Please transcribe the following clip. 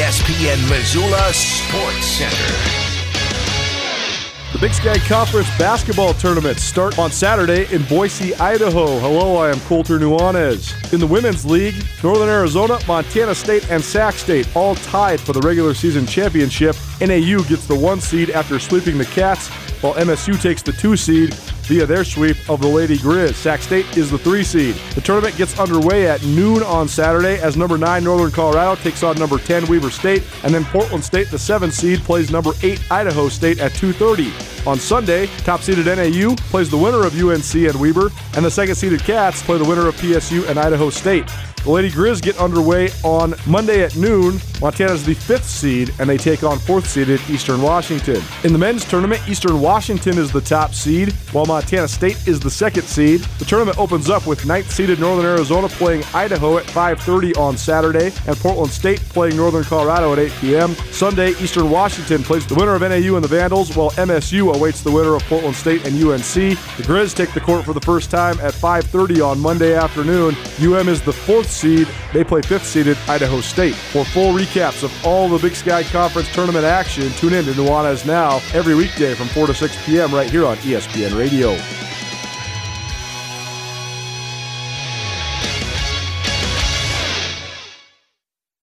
ESPN Missoula Sports Center. The Big Sky Conference basketball tournaments start on Saturday in Boise, Idaho. Hello, I am Colter Nuanez. In the Women's League, Northern Arizona, Montana State, and Sac State all tied for the regular season championship. NAU gets the one seed after sweeping the Cats, while MSU takes the two seed via their sweep of the Lady Griz. Sac State is the three seed. The tournament gets underway at noon on Saturday as number nine Northern Colorado takes on number 10 Weber State, and then Portland State, the seven seed, plays number eight Idaho State at 2:30. On Sunday, top seeded NAU plays the winner of UNC and Weber, and the second seeded Cats play the winner of PSU and Idaho State. The Lady Griz get underway on Monday at noon. Montana's the fifth seed, and they take on fourth seeded Eastern Washington. In the men's tournament, Eastern Washington is the top seed, while Montana State is the second seed. The tournament opens up with ninth seeded Northern Arizona playing Idaho at 5:30 on Saturday, and Portland State playing Northern Colorado at 8 p.m. Sunday, Eastern Washington plays the winner of NAU and the Vandals, while MSU awaits the winner of Portland State and UNC. The Griz take the court for the first time at 5:30 on Monday afternoon. UM is the fourth seed. They play fifth seeded Idaho State. For full recaps of all the Big Sky Conference tournament action, tune in to Nuanez Now every weekday from 4 to 6 p.m. right here on ESPN Radio.